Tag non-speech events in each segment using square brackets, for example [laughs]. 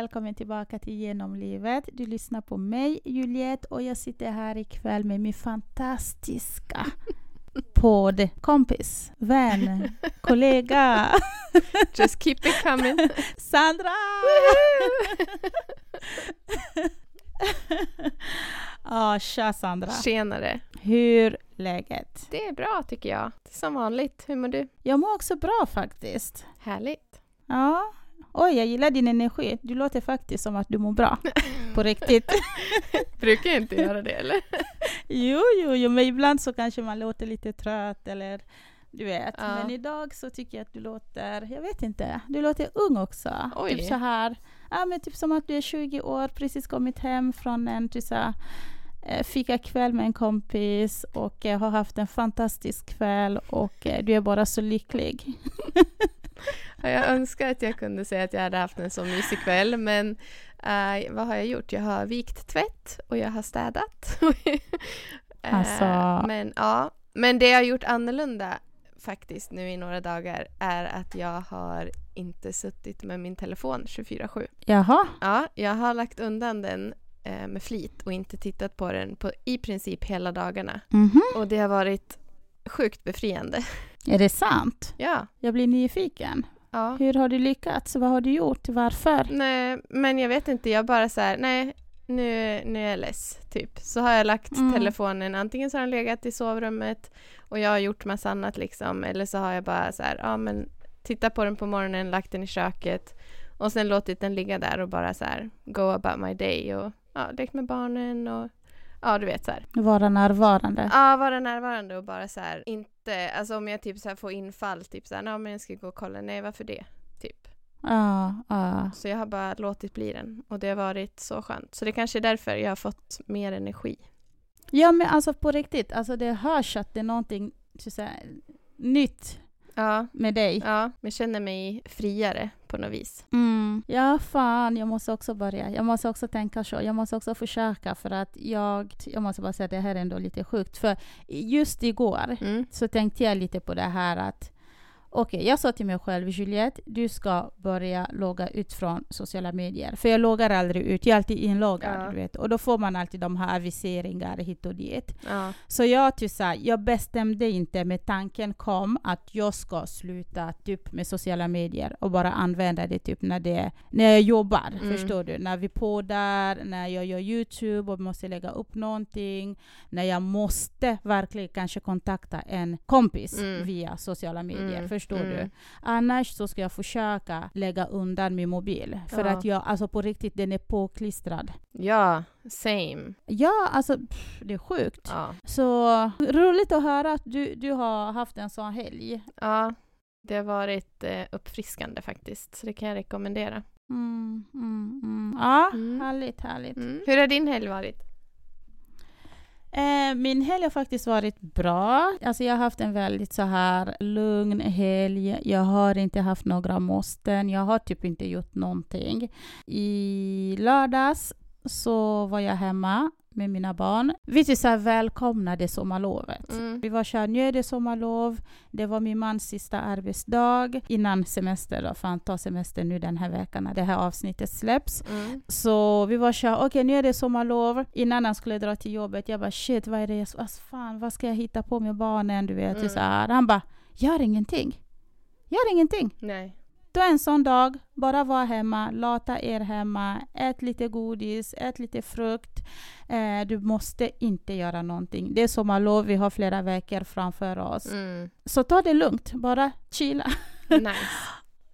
välkommen tillbaka till Genomlivet. Du lyssnar på mig, Juliette, och jag sitter här ikväll med min fantastiska [laughs] poddkompis, vän, kollega. [laughs] Just keep it coming. [laughs] Sandra! Ja, tja Sandra. Tjenare. Hur läget? Det är bra tycker jag. Som vanligt. Hur mår du? Jag mår också bra faktiskt. Härligt. Ja. Oj, jag gillar din energi. Du låter faktiskt som att du mår bra. [laughs] På riktigt. Brukar jag inte göra det eller? [laughs] jo, jo, jo, men ibland så kanske man låter lite trött eller du vet. Ja. Men idag så tycker jag att du låter, jag vet inte, du låter ung också. Oj. Typ så här, ja men typ som att du är 20 år, precis kommit hem från en typ så här, eh, fika kväll med en kompis och eh, har haft en fantastisk kväll och eh, du är bara så lycklig. [laughs] Ja, Jag önskar att jag kunde säga att jag hade haft en så mysig kväll men eh, vad har jag gjort? Jag har vikt tvätt och jag har städat. [laughs] Eh, Alltså. Men ja, men det jag har gjort annorlunda faktiskt nu i några dagar är att jag har inte suttit med min telefon 24-7. Jaha, Ja, jag har lagt undan den eh, med flit och inte tittat på den på i princip hela dagarna. mhm. Och det har varit sjukt befriande. [laughs] är det sant? Ja. Jag blir nyfiken. Ja. Hur har du lyckats? Vad har du gjort? Varför? Nej, men jag vet inte, jag bara så här, nej, nu, nu är jag less, typ. Så har jag lagt Mm. telefonen, antingen så har den legat i sovrummet och jag har gjort massa annat liksom, eller så har jag bara så här, ja men tittat på den på morgonen, lagt den i köket och sen låtit den ligga där och bara så här, go about my day och ja, lekt med barnen och ja, du vet så här. Vara närvarande. Ja, vara närvarande och bara så här, inte, alltså om jag typ så här får infall, typ så här, ja men jag ska gå och kolla, nej varför det? Typ. Ja, ja. Så jag har bara låtit bli den och det har varit så skönt. Så det kanske är därför jag har fått mer energi. Ja, men alltså på riktigt, alltså det hörs att det är någonting så att säga, nytt Ja, med dig. ja, jag känner mig friare på något vis. Mm. Ja, fan, jag måste också börja. Jag måste också tänka så. Jag måste också försöka för att jag, jag måste bara säga att det här är ändå lite sjukt. För just igår Mm. så tänkte jag lite på det här att Okej, jag sa till mig själv, Juliette, du ska börja logga ut från sociala medier. För jag loggar aldrig ut, jag är alltid inloggad. Ja. Du vet. Och då får man alltid de här aviseringar hit och dit. Ja, Så jag, typ, så här, jag bestämde inte, men tanken kom att jag ska sluta typ, med sociala medier och bara använda det typ när, det, när jag jobbar. Mm. Förstår du? När vi poddar, när jag gör Youtube och måste lägga upp någonting. När jag måste verkligen kanske kontakta en kompis Mm. via sociala medier. Mm, Förstår mm. du? Annars så ska jag försöka lägga undan min mobil. För Ja. att jag, alltså på riktigt, den är påklistrad. ja same. Ja, alltså pff, det är sjukt. Ja. Så roligt att höra att du, du har haft en sån helg. ja, det har varit eh, uppfriskande faktiskt. Så det kan jag rekommendera. Mm, mm, mm. Ja, Mm. härligt, härligt. Mm. Hur har din helg varit? Eh, min helg har faktiskt varit bra. Alltså jag har haft en väldigt så här lugn helg. Jag har inte haft några måsten. Jag har typ inte gjort någonting. I lördags så var jag hemma med mina barn. Vi typ så välkomnade sommarlovet. Mm. Vi var här, nu är det sommarlov. Det var min mans sista arbetsdag innan semester då, för han tar semester nu den här veckan när det här avsnittet släpps. Mm. Så vi var här, okej nu är det sommarlov. Innan han skulle dra till jobbet, jag bara shit vad är det, alltså, fan vad ska jag hitta på med barnen, du vet. Mm. Så här. Han bara, gör ingenting. Gör ingenting. Nej. Då är en sån dag, bara vara hemma, lata er hemma, ät lite godis, ät lite frukt. Eh, du måste inte göra någonting. Det är sommarlov, vi har flera veckor framför oss. Mm. Så ta det lugnt, bara chilla. [laughs] Nice.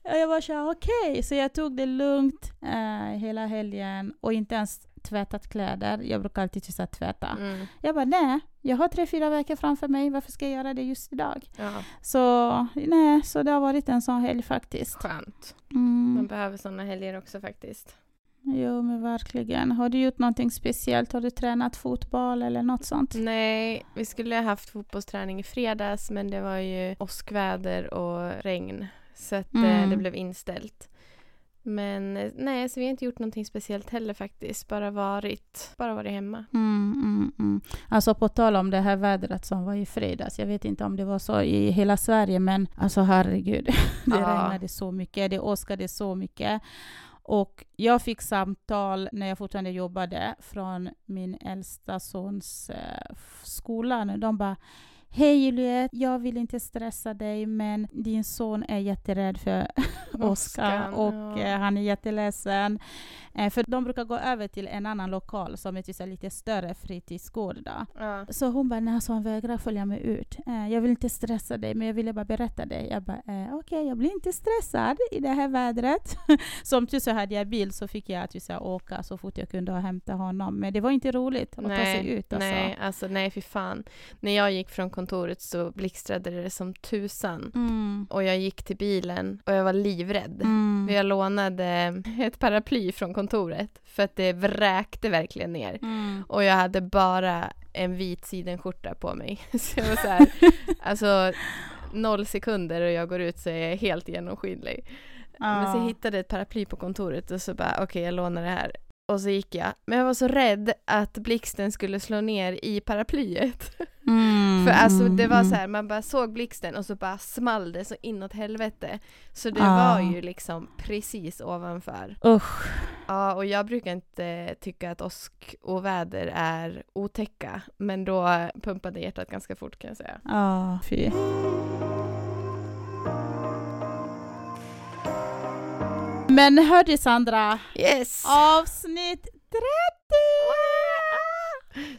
Jag var så här, okej. Så jag tog det lugnt eh, hela helgen och inte ens tvättat kläder. Jag brukar alltid här tvätta. Mm. Jag bara, nej, jag har tre, fyra veckor framför mig. Varför ska jag göra det just idag? Ja, Så nej, så det har varit en sån helg faktiskt. skönt. Man Mm. behöver sådana helger också faktiskt. Jo, men verkligen. Har du gjort någonting speciellt? Har du tränat fotboll eller något sånt? Nej, vi skulle ha haft fotbollsträning i fredags men det var ju åskväder och regn så att eh, Mm. det blev inställt. Men eh, nej, så vi har inte gjort någonting speciellt heller faktiskt. Bara varit, bara varit hemma. Mm, mm, mm. Alltså på tal om det här vädret som var i fredags. Jag vet inte om det var så i hela Sverige, men alltså herregud. [laughs] Det Ja. regnade så mycket, det åskade så mycket. Och jag fick samtal när jag fortfarande jobbade från min äldsta sons eh, skola. De bara Hej Juliette, jag vill inte stressa dig men din son är jätterädd för [laughs] Oskar och ja. eh, han är jätteledsen. Eh, för de brukar gå över till en annan lokal som är en lite större fritidsgård. Ja. Så hon bara, nej, så han vägrar följa med ut. Eh, jag vill inte stressa dig, men jag ville bara berätta det. Jag bara, okej, jag blir inte stressad i det här vädret. [laughs] Som tur så hade jag bil, så fick jag att ska åka så fort jag kunde och hämta honom. Men det var inte roligt att ta sig ut. Alltså. nej, alltså nej fy fan. När jag gick från kontoret så blixtrade det som tusan. Mm. Och jag gick till bilen och jag var livrädd. Mm. Jag lånade ett paraply från kontoret för att det vräkte verkligen ner. Mm. Och jag hade bara en vit sidenskjorta på mig. [laughs] Så jag var så här, [laughs] alltså noll sekunder och jag går ut så är jag helt genomskinlig. Men så Ja. hittade jag ett paraply på kontoret och så bara okej jag lånar det här. Och så gick jag. Men jag var så rädd att blixten skulle slå ner i paraplyet. Mm, För alltså det var mm, så här, man bara såg blixten och så bara small det så inåt helvete. Så det Ah. var ju liksom precis ovanför. Usch. Ja, och jag brukar inte tycka att åskoväder är otäcka. Men då pumpade hjärtat ganska fort kan jag säga. Ja, fy. Men hörde Sandra, Yes! avsnitt 30!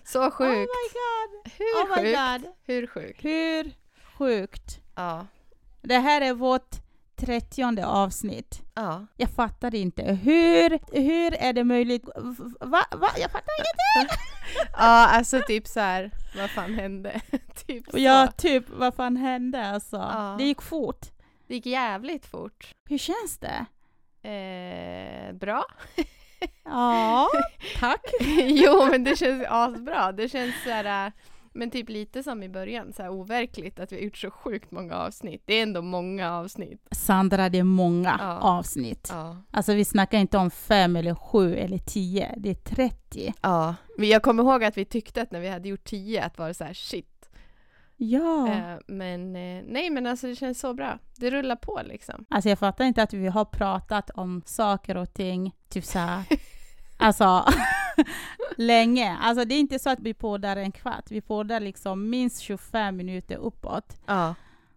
Så Oh sjukt! my god! Hur Oh my sjukt? god! Hur sjukt? Hur sjukt? Ja. Det här är vårt trettionde avsnitt. Ja. Jag fattar inte. Hur, hur är det möjligt? Va? Va? Jag fattar ingenting! [laughs] ja, alltså typ så här, vad fan hände? [laughs] typ så. Ja, typ vad fan hände alltså? Ja. Det gick fort. Det gick jävligt fort. Hur känns det? Eh, bra. Ja, [laughs] tack. [laughs] jo, men det känns asbra. Det känns så här, äh, men typ lite som i början, så här overkligt att vi har gjort så sjukt många avsnitt. Det är ändå många avsnitt. Sandra, det är många Ja. avsnitt. Ja. Alltså vi snackar inte om fem eller sju eller tio, det är 30. Ja, men jag kommer ihåg att vi tyckte att när vi hade gjort tio att var det så här shit. Ja. Eh, men eh, nej, men alltså det känns så bra. Det rullar på liksom. Alltså jag fattar inte att vi har pratat om saker och ting, typ så här, [laughs] alltså [laughs] länge. Alltså det är inte så att vi poddar en kvart, vi poddar liksom minst 25 minuter uppåt. Ja.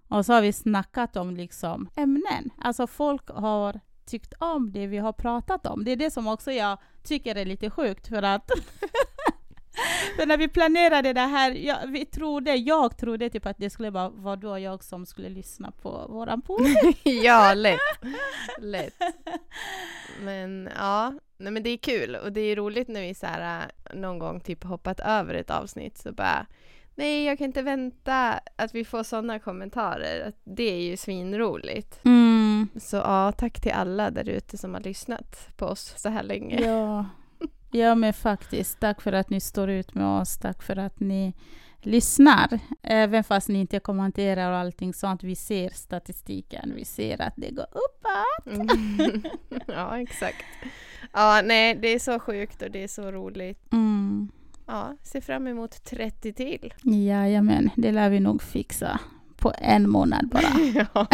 Och så har vi snackat om liksom ämnen. Alltså folk har tyckt om det vi har pratat om. Det är det som också jag tycker är lite sjukt för att [laughs] [laughs] för när vi planerade det här, jag, vi trodde, jag trodde typ att det skulle bara vara du och jag som skulle lyssna på våran podd. [laughs] ja, lätt. lätt. Men ja, nej, men det är kul och det är roligt när vi så här, någon gång typ hoppat över ett avsnitt så bara Nej, jag kan inte vänta att vi får sådana kommentarer. Det är ju svinroligt. Mm. Så ja, tack till alla där ute som har lyssnat på oss så här länge. Ja. Ja, men faktiskt. Tack för att ni står ut med oss. Tack för att ni lyssnar. Även fast ni inte kommenterar och allting sånt. Vi ser statistiken. Vi ser att det går uppåt. Mm. [laughs] ja, exakt. Ja, nej, det är så sjukt och det är så roligt. Mm. Ja, ser fram emot 30 till. Jajamän, det lär vi nog fixa. På en månad bara. [laughs] ja.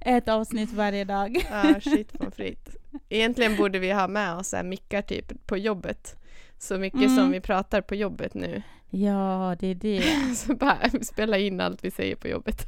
[laughs] Ett avsnitt varje dag. Ja, shit pommes frites. Egentligen borde vi ha med oss här mickar typ på jobbet. Så mycket Mm. som vi pratar på jobbet nu. Ja, det är det. [laughs] Så bara spela in allt vi säger på jobbet.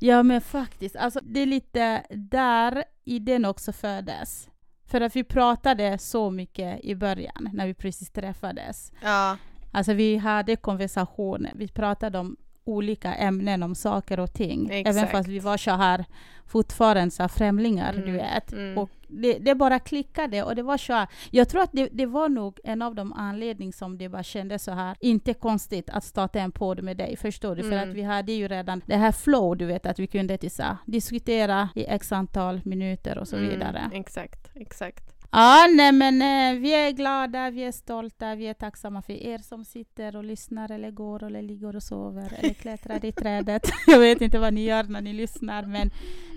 Ja, men faktiskt. Alltså, det är lite där idén också föddes. För att vi pratade så mycket i början, när vi precis träffades. Ja, Alltså vi hade konversationer, vi pratade om olika ämnen, om saker och ting. Exakt. Även fast vi var så här fortfarande så främlingar, du Mm, vet. mm. Och det, det bara klickade och det var så här. Jag tror att det, det var nog en av de anledningar som det bara kändes så här, inte konstigt att starta en podd med dig, förstår du? För Mm. att vi hade ju redan det här flow, du vet, att vi kunde så här, diskutera i x antal minuter och så vidare. Mm, exakt, exakt. Ja, nej men eh, vi är glada, vi är stolta, vi är tacksamma för er som sitter och lyssnar eller går eller ligger och sover eller klättrar i trädet. [laughs] Jag vet inte vad ni gör när ni lyssnar, men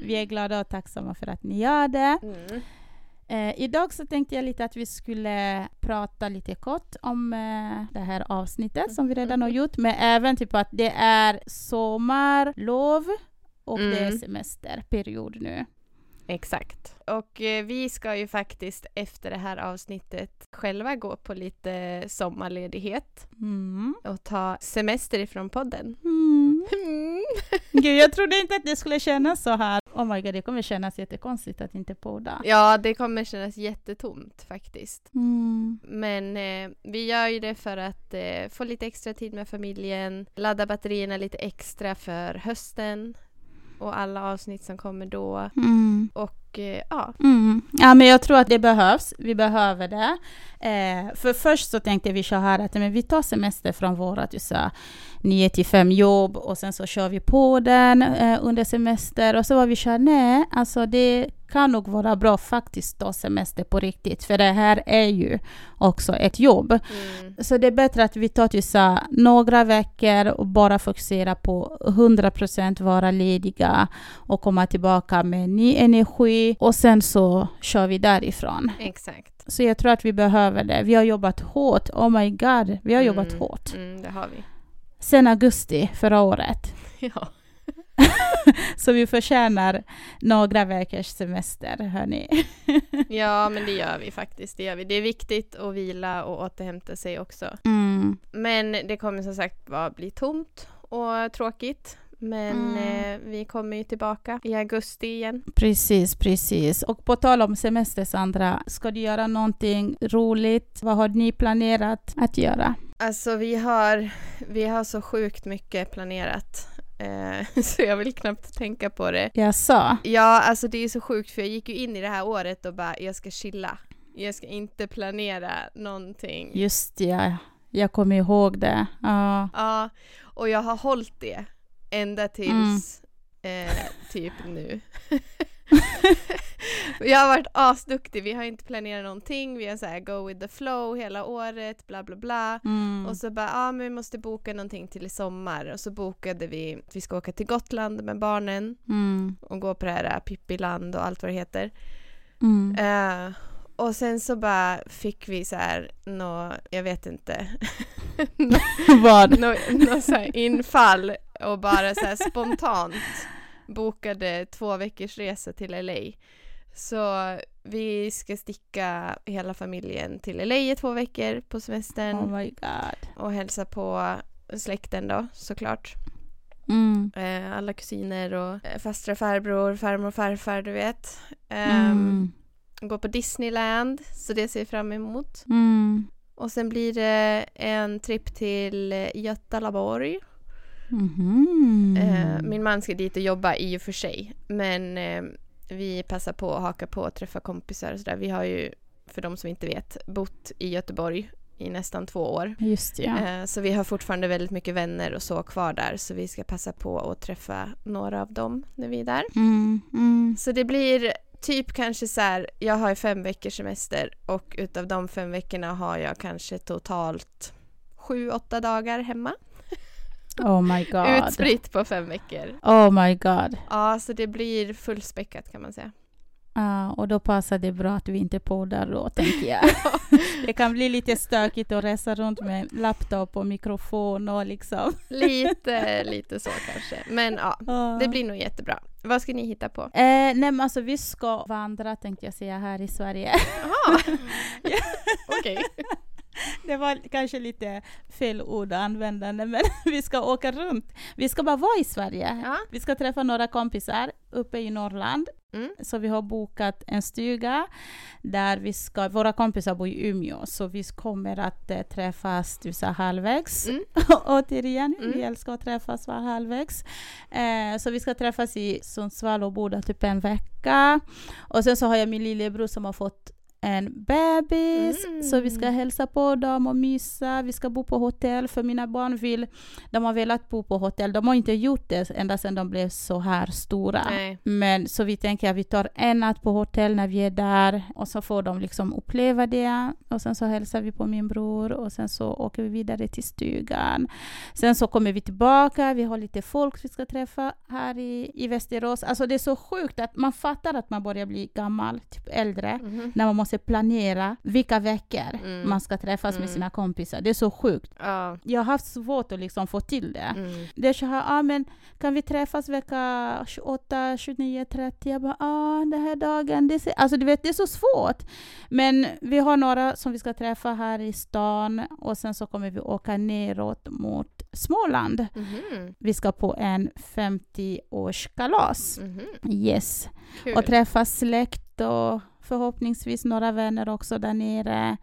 vi är glada och tacksamma för att ni gör det. Mm. Eh, idag så tänkte jag lite att vi skulle prata lite kort om eh, det här avsnittet som vi redan har gjort, men även typ att det är sommarlov och det är Mm. semesterperiod nu. Exakt. Och eh, vi ska ju faktiskt efter det här avsnittet själva gå på lite sommarledighet Mm. och ta semester ifrån podden. Mm. Mm. [laughs] Gud, jag trodde inte att det skulle kännas så här. Oh my god, det kommer kännas jättekonstigt att inte podda. Ja, det kommer kännas jättetomt faktiskt. Mm. Men eh, vi gör ju det för att eh, få lite extra tid med familjen, ladda batterierna lite extra för hösten och alla avsnitt som kommer då. Mm. Och eh, ja, Mm. Ja, men jag tror att det behövs. Vi behöver det. Eh, för först så tänkte vi så här att men vi tar semester från våra du sa, 9 till 5 jobb och sen så kör vi på den eh, under semester och så var vi så här, nej, alltså det kan nog vara bra faktiskt ta semester på riktigt för det här är ju också ett jobb. mm, Så det är bättre att vi tar så några veckor och bara fokusera på 100% vara lediga och komma tillbaka med ny energi och sen så kör vi därifrån. exakt. Så jag tror att vi behöver det. Vi har jobbat hårt. Oh my god, vi har jobbat Mm, hårt. Mm, det har vi. Sen augusti förra året. [laughs] Ja. [laughs] Så vi förtjänar några veckors semester, hörni. [laughs] ja, men det gör vi faktiskt. Det, gör vi. det är viktigt att vila och återhämta sig också. Mm. Men det kommer som sagt bara bli tomt och tråkigt. Men Mm. eh, vi kommer ju tillbaka i augusti igen. Precis, precis. Och på tal om semester, Sandra, ska du göra någonting roligt? Vad har ni planerat att göra? Alltså vi har, vi har så sjukt mycket planerat. Eh, [laughs] så jag vill knappt tänka på det. Jag sa. Ja, alltså det är så sjukt för jag gick ju in i det här året och bara jag ska chilla. Jag ska inte planera någonting. Just det, jag kommer ihåg det. Ja. Ja, och jag har hållit det ända tills eh, typ nu. [laughs] jag har varit asduktig, vi har inte planerat någonting, vi har såhär go with the flow hela året, bla bla bla. Mm. Och så bara, ja ah, men vi måste boka någonting till i sommar. Och så bokade vi vi ska åka till Gotland med barnen Mm. och gå på det här äh, Pippiland och allt vad det heter. Mm. Eh, och sen så bara fick vi så här nå, jag vet inte, [laughs] [laughs] Vad? nå, nå infall och bara så här spontant bokade två veckors resa till LA. Så vi ska sticka hela familjen till LA i två veckor på semestern Oh my god. och hälsa på släkten då såklart. Mm. Eh, alla kusiner och eh, fastrar, farbror, farmor och farfar du vet. Ehm, Mm. Gå på Disneyland, så det ser jag fram emot. Mm. Och sen blir det en tripp till eh, Götalaborg. Mhm. Eh, min man ska dit och jobba i och för sig. Men eh, vi passar på att haka på och träffa kompisar och sådär. Vi har ju, för de som inte vet, bott i Göteborg i nästan två år. Just ja. Eh, så vi har fortfarande väldigt mycket vänner och så kvar där. Så vi ska passa på att träffa några av dem när vi är där. Mm. Mm. Så det blir typ kanske så här, jag har ju fem veckors semester och utav de fem veckorna har jag kanske totalt sju, åtta dagar hemma. Oh my god. Utspritt på fem veckor. Oh my god. Ja, så det blir fullspäckat kan man säga. Ja, och då passar det bra att vi inte poddar då, tänker jag. [laughs] det kan bli lite stökigt att resa runt med en laptop och mikrofon och liksom. Lite, [laughs] lite så kanske. Men ja, Ja. det blir nog jättebra. Vad ska ni hitta på? Eh, nej men alltså vi ska vandra tänkte jag säga här i Sverige. Jaha, [laughs] okej. Det var kanske lite fel ord att använda men [laughs] vi ska åka runt. Vi ska bara vara i Sverige. Ja. Vi ska träffa några kompisar uppe i Norrland. Mm. Så vi har bokat en stuga där vi ska, våra kompisar bor i Umeå, så vi kommer att eh, träffas du sa, halvvägs. Mm. [laughs] Återigen, vi Mm. älskar att träffas var halvvägs. Eh, så vi ska träffas i Sundsvall och Boda typ en vecka. Och sen så har jag min lillebror som har fått en bebis, Mm. så vi ska hälsa på dem och mysa. Vi ska bo på hotell, för mina barn vill, de har velat bo på hotell. De har inte gjort det ända sedan de blev så här stora. Nej. Men så vi tänker att vi tar en natt på hotell när vi är där och så får de liksom uppleva det. Och sen så hälsar vi på min bror och sen så åker vi vidare till stugan. Sen så kommer vi tillbaka, vi har lite folk vi ska träffa här i, i Västerås. Alltså det är så sjukt att man fattar att man börjar bli gammal, typ äldre, Mhm. när man måste måste planera vilka veckor Mm. man ska träffas med Mm. sina kompisar. Det är så sjukt. Ja. Jag har haft svårt att liksom få till det. Mm. Det är så här, ah, men kan vi träffas vecka 28, 29, 30? Jag bara, ah, den här dagen. Det, ser, alltså, du vet, det är så svårt. Men vi har några som vi ska träffa här i stan och sen så kommer vi åka neråt mot Småland. Mhm. Vi ska på en 50-årskalas. Mhm. Yes. Kul. Och träffa släkt och förhoppningsvis några vänner också där nere.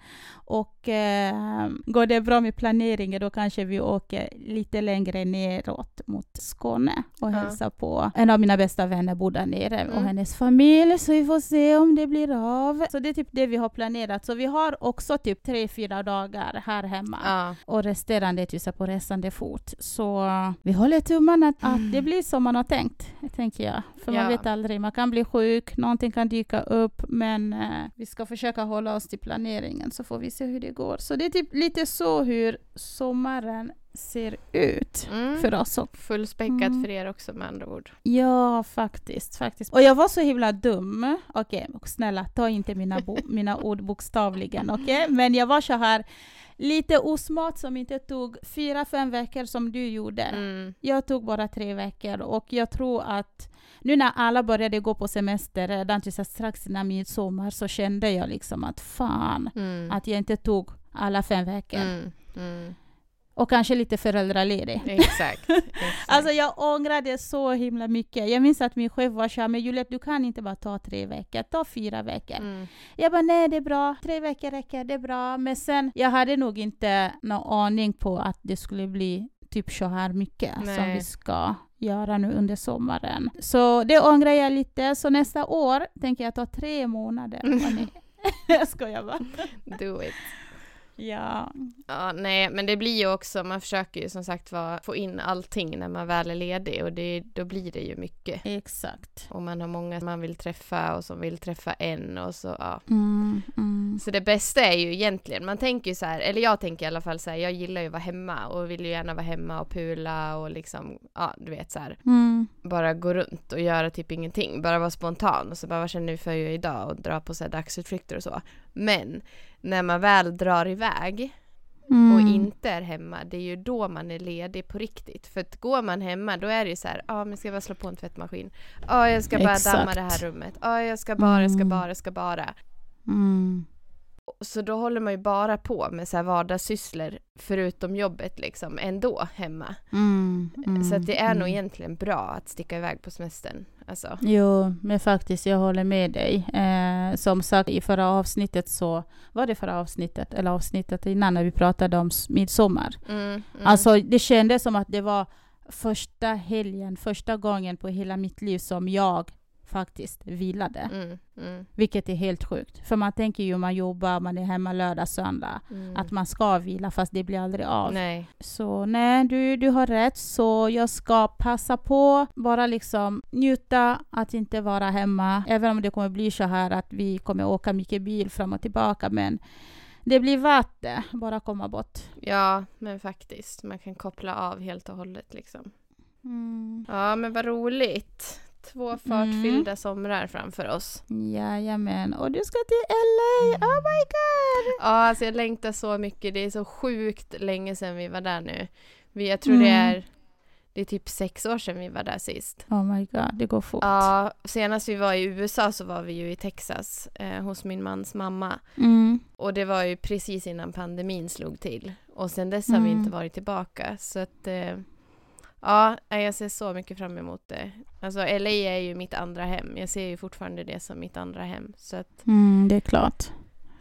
Och eh, går det bra med planeringen då kanske vi åker lite längre neråt mot Skåne och Ja. hälsar på. En av mina bästa vänner bor där nere och Mm. hennes familj så vi får se om det blir av. Så det är typ det vi har planerat. Så vi har också typ tre, fyra dagar här hemma Ja. och resterande är på resande fot. Så vi håller tummarna att, att det blir som man har tänkt, tänker jag. För man Mm. Ja. vet aldrig, man kan bli sjuk, någonting kan dyka upp, men eh, vi ska försöka hålla oss till planeringen så får vi se hur det går. Så det är typ lite så hur sommaren ser ut Mm. för oss. Fullspäckat Mm. för er också med andra ord. ja, faktiskt, faktiskt. Och jag var så himla dum. Okej, snälla, ta inte mina, [laughs] mina ord bokstavligen, okej? Men jag var så här lite osmart som inte tog fyra, fem veckor som du gjorde. Mm. Jag tog bara tre veckor och jag tror att nu när alla började gå på semester redan strax innan midsommar så kände jag liksom att fan Mm. att jag inte tog alla fem veckor. Mm. Och kanske lite föräldraledig. [laughs] Exakt. Exakt. Alltså jag ångrade så himla mycket. Jag minns att min chef var så här, men Juliette du kan inte bara ta tre veckor, ta fyra veckor. mm. Jag bara nej det är bra, tre veckor räcker, det är bra. Men sen, jag hade nog inte någon aning på att det skulle bli typ så här mycket som Nej. vi ska göra nu under sommaren. Så det ångrar jag lite. Så nästa år tänker jag ta tre månader. [laughs] [laughs] jag skojar bara. Do it. Ja. Ja, nej, men det blir ju också, man försöker ju som sagt var få in allting när man väl är ledig och det, då blir det ju mycket. Exakt. Och man har många man vill träffa och som vill träffa en och så, ja. Mm, mm. Så det bästa är ju egentligen, man tänker ju så här, eller jag tänker i alla fall så här, jag gillar ju att vara hemma och vill ju gärna vara hemma och pula och liksom, ja du vet så här, Mm. bara gå runt och göra typ ingenting, bara vara spontan och så bara vad känner du för idag och dra på så här dagsutflykter och så. Men när man väl drar iväg Mm. och inte är hemma, det är ju då man är ledig på riktigt. För att går man hemma då är det ju så här, ja ah, men ska jag bara slå på en tvättmaskin? Ja ah, jag ska bara Exakt. damma det här rummet. Ja ah, jag ska bara, jag ska Mm. bara, jag ska bara. Mm. Så då håller man ju bara på med så här vardagssysslor förutom jobbet liksom ändå hemma. Mm. Mm. Så att det är nog Mm. egentligen bra att sticka iväg på semestern. Alltså. Jo, men faktiskt, jag håller med dig. Eh, som sagt, i förra avsnittet så... Var det förra avsnittet? Eller avsnittet innan när vi pratade om midsommar? Mm, mm. Alltså, det kändes som att det var första helgen, första gången på hela mitt liv som jag faktiskt vilade. Mm, mm, Vilket är helt sjukt. För man tänker ju man jobbar, man är hemma lördag, söndag. mm. Att man ska vila fast det blir aldrig av. Nej. Så nej, du, du har rätt. Så jag ska passa på, bara liksom njuta att inte vara hemma. Även om det kommer bli så här att vi kommer åka mycket bil fram och tillbaka. Men det blir värt det. Bara komma bort. Ja, men faktiskt. Man kan koppla av helt och hållet liksom. Mm. Ja, men vad roligt. Två fartfyllda somrar framför oss. Jajamän. Och du ska till LA! Oh my god! Ja, alltså jag längtar så mycket. Det är så sjukt länge sedan vi var där nu. Vi, jag tror det Mm. är det är typ sex år sedan vi var där sist. Oh my god, det går fort. Ja, senast vi var i USA så var vi ju i Texas eh, hos min mans mamma. Mm. Och det var ju precis innan pandemin slog till. Och sen dess har vi Mm. inte varit tillbaka. Så att eh, ja, jag ser så mycket fram emot det. Alltså LA är ju mitt andra hem. Jag ser ju fortfarande det som mitt andra hem. Så att, Mm, det är klart.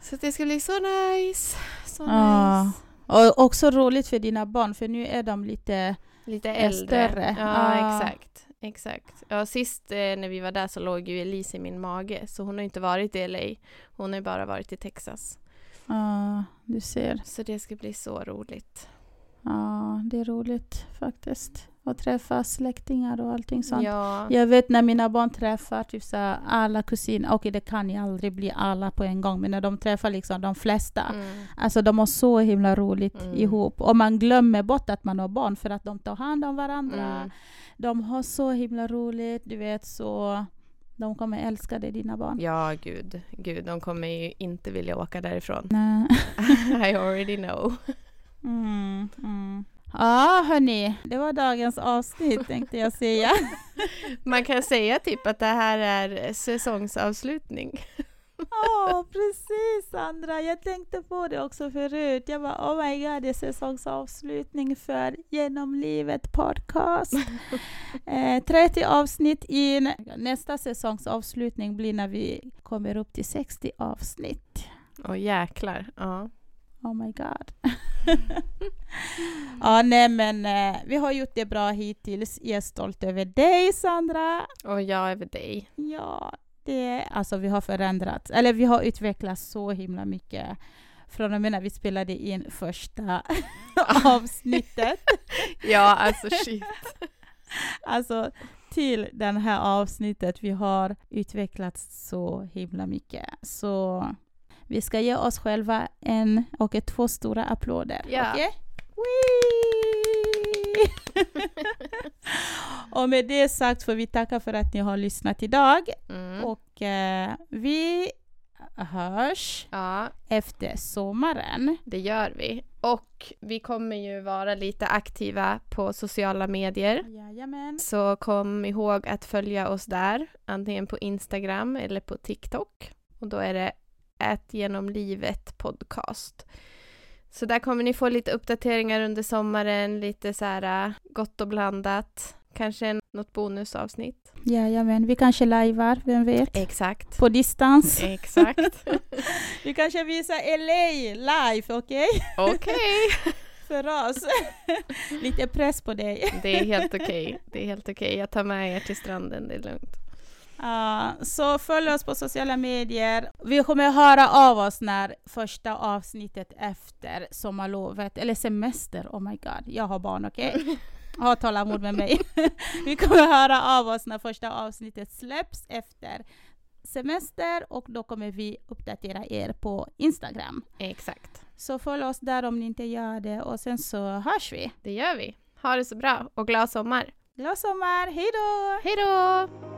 så det ska bli så nice. Så Ja. nice. Och också roligt för dina barn, för nu är de lite... Lite äldre. större. Ja, Ah. exakt. Exakt. Ja, sist eh, när vi var där så låg ju Elise i min mage. Så hon har inte varit i LA. Hon har bara varit i Texas. Ja, du ser. Så det ska bli så roligt. Ja, det är roligt faktiskt. Att träffa släktingar och allting sånt. Ja. Jag vet när mina barn träffar typ så alla kusiner, okej det kan ju aldrig bli alla på en gång, men när de träffar liksom de flesta, Mm. alltså de har så himla roligt Mm. ihop. Och man glömmer bort att man har barn för att de tar hand om varandra. Mm. De har så himla roligt, du vet så. De kommer älska dig, dina barn. Ja, gud. Gud, de kommer ju inte vilja åka därifrån. Nej. [laughs] I already know. Mm, mm. Ja, hörni, det var dagens avsnitt [laughs] tänkte jag säga. Man kan säga typ att det här är säsongsavslutning. Ja, precis Sandra. Jag tänkte på det också förut. Jag var oh my god, det är säsongsavslutning för Genom livet podcast. [laughs] Eh, 30 avsnitt in. Nästa säsongsavslutning blir när vi kommer upp till 60 avsnitt. Åh jäklar. Ja. Oh my god. [laughs] ja, nej men eh, vi har gjort det bra hittills. Jag är stolt över dig Sandra. Och jag över dig. Ja, det, alltså vi har förändrats, eller vi har utvecklats så himla mycket från och med när vi spelade in första [laughs] avsnittet. [laughs] Ja, alltså shit. Alltså till det här avsnittet. Vi har utvecklats så himla mycket. Så vi ska ge oss själva en och ett två stora applåder. Ja. Okej? Whee! [laughs] och med det sagt får vi tacka för att ni har lyssnat idag. Mm. Och eh, vi hörs Ja, efter sommaren. det gör vi. Och vi kommer ju vara lite aktiva på sociala medier. Jajamän. Så kom ihåg att följa oss där, antingen på Instagram eller på TikTok. Och då är det ett genom livet podcast. Så där kommer ni få lite uppdateringar under sommaren, lite så här äh, gott och blandat. Kanske en- något bonusavsnitt. Jajamän. Vi kanske lajvar, vem vet? Exakt. På distans. Exakt. [laughs] Vi kanske visar LA live, okej? Okej. [laughs] För oss. [laughs] Lite press på dig. Det är helt okej. Det är helt okej. Jag tar med er till stranden, det är lugnt. Ja, så följ oss på sociala medier. Vi kommer höra av oss när första avsnittet efter sommarlovet, eller semester, oh my god, jag har barn, okej? [laughs] Ha tålamod med mig. [laughs] Vi kommer höra av oss när första avsnittet släpps efter semester och då kommer vi uppdatera er på Instagram. Exakt. Så följ oss där om ni inte gör det och sen så hörs vi. Det gör vi. Ha det så bra och glad sommar. Glad sommar, hej då! Hej då!